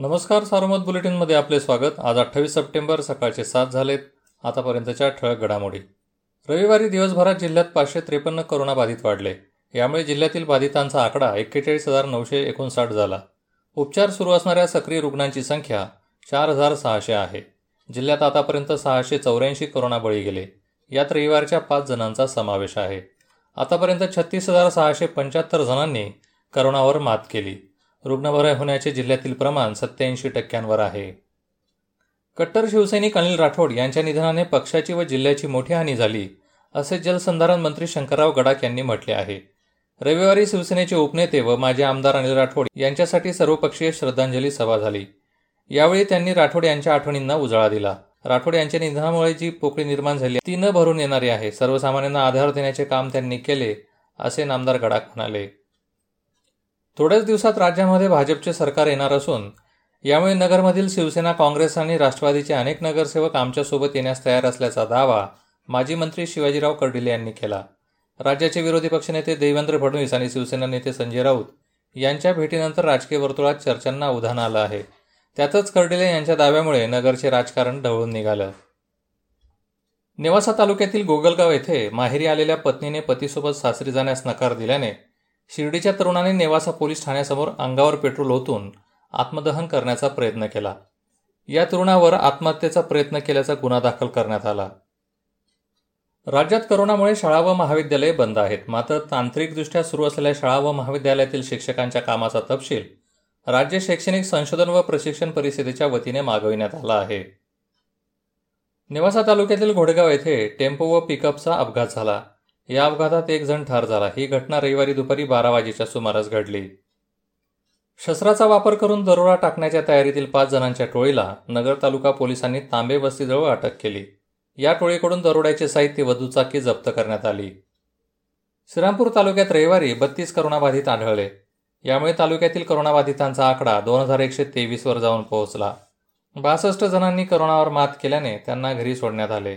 नमस्कार सारोमत बुलेटिनमध्ये आपले स्वागत. आज अठ्ठावीस सप्टेंबर सकाळचे सात झालेत. आतापर्यंतच्या ठळक घडामोडी. रविवारी दिवसभरात जिल्ह्यात पाचशे त्रेपन्न करोना बाधित वाढले. यामुळे जिल्ह्यातील बाधितांचा आकडा एक्केचाळीस हजार नऊशे एकोणसाठ झाला. उपचार सुरू असणाऱ्या सक्रिय रुग्णांची संख्या चार हजार सहाशे आहे. जिल्ह्यात आतापर्यंत सहाशे चौऱ्याऐंशी करोना बळी गेले. यात रविवारच्या पाच जणांचा समावेश आहे. आतापर्यंत छत्तीस हजार सहाशे पंच्याहत्तर जणांनी करोनावर मात केली. रुग्ण बरे होण्याचे जिल्ह्यातील प्रमाण सत्याऐंशी टक्क्यांवर आहे. कट्टर शिवसैनिक अनिल राठोड यांच्या निधनाने पक्षाची व जिल्ह्याची मोठी हानी झाली असे जलसंधारण मंत्री शंकरराव गडाख यांनी म्हटले आहे. रविवारी शिवसेनेचे उपनेते व माजी आमदार अनिल राठोड यांच्यासाठी सर्वपक्षीय श्रद्धांजली सभा झाली. यावेळी त्यांनी राठोड यांच्या आठवणींना उजाळा दिला. राठोड यांच्या निधनामुळे जी पोकळी निर्माण झाली ती न भरून येणारी आहे. सर्वसामान्यांना आधार देण्याचे काम त्यांनी केले असे नामदार गडाख म्हणाले. थोड्याच दिवसात राज्यामध्ये भाजपचे सरकार येणार असून यामुळे नगरमधील शिवसेना काँग्रेस आणि राष्ट्रवादीचे अनेक नगरसेवक आमच्यासोबत येण्यास तयार असल्याचा दावा माजी मंत्री शिवाजीराव कर्डिले यांनी केला. राज्याचे विरोधी पक्षनेते देवेंद्र फडणवीस आणि शिवसेना नेते संजय राऊत यांच्या भेटीनंतर राजकीय वर्तुळात चर्चांना उधाण आलं आहे. त्यातच कर्डिले यांच्या दाव्यामुळे नगरचे राजकारण ढवळून निघालं. नेवासा तालुक्यातील गोगलगाव येथे माहेरी आलेल्या पत्नीने पतीसोबत सासरी जाण्यास नकार दिल्याने शिर्डीच्या तरुणाने नेवासा पोलीस ठाण्यासमोर अंगावर पेट्रोल ओतून आत्मदहन करण्याचा प्रयत्न केला. या तरुणावर आत्महत्येचा प्रयत्न केल्याचा गुन्हा दाखल करण्यात आला. राज्यात करोनामुळे शाळा व महाविद्यालये बंद आहेत. मात्र तांत्रिकदृष्ट्या सुरू असलेल्या शाळा व महाविद्यालयातील शिक्षकांच्या कामाचा तपशील राज्य शैक्षणिक संशोधन व प्रशिक्षण परिषदेच्या वतीने मागविण्यात आला आहे. नेवासा तालुक्यातील घोडेगाव येथे टेम्पो व पिकअपचा अपघात झाला. या अपघातात एक जण ठार झाला. ही घटना रविवारी दुपारी बारा वाजेच्या सुमारास घडली. शस्त्राचा वापर करून दरोडा टाकण्याच्या तयारीतील पाच जणांच्या टोळीला नगर तालुका पोलिसांनी तांबे वस्तीजवळ अटक केली. या टोळीकडून दरोड्याचे साहित्य व दुचाकी जप्त करण्यात आली. श्रीरामपूर तालुक्यात रविवारी बत्तीस करोनाबाधित आढळले. यामुळे तालुक्यातील करोनाबाधितांचा आकडा दोन हजार एकशे तेवीसवर जाऊन पोहोचला. बासष्ट जणांनी करोनावर मात केल्याने त्यांना घरी सोडण्यात आले.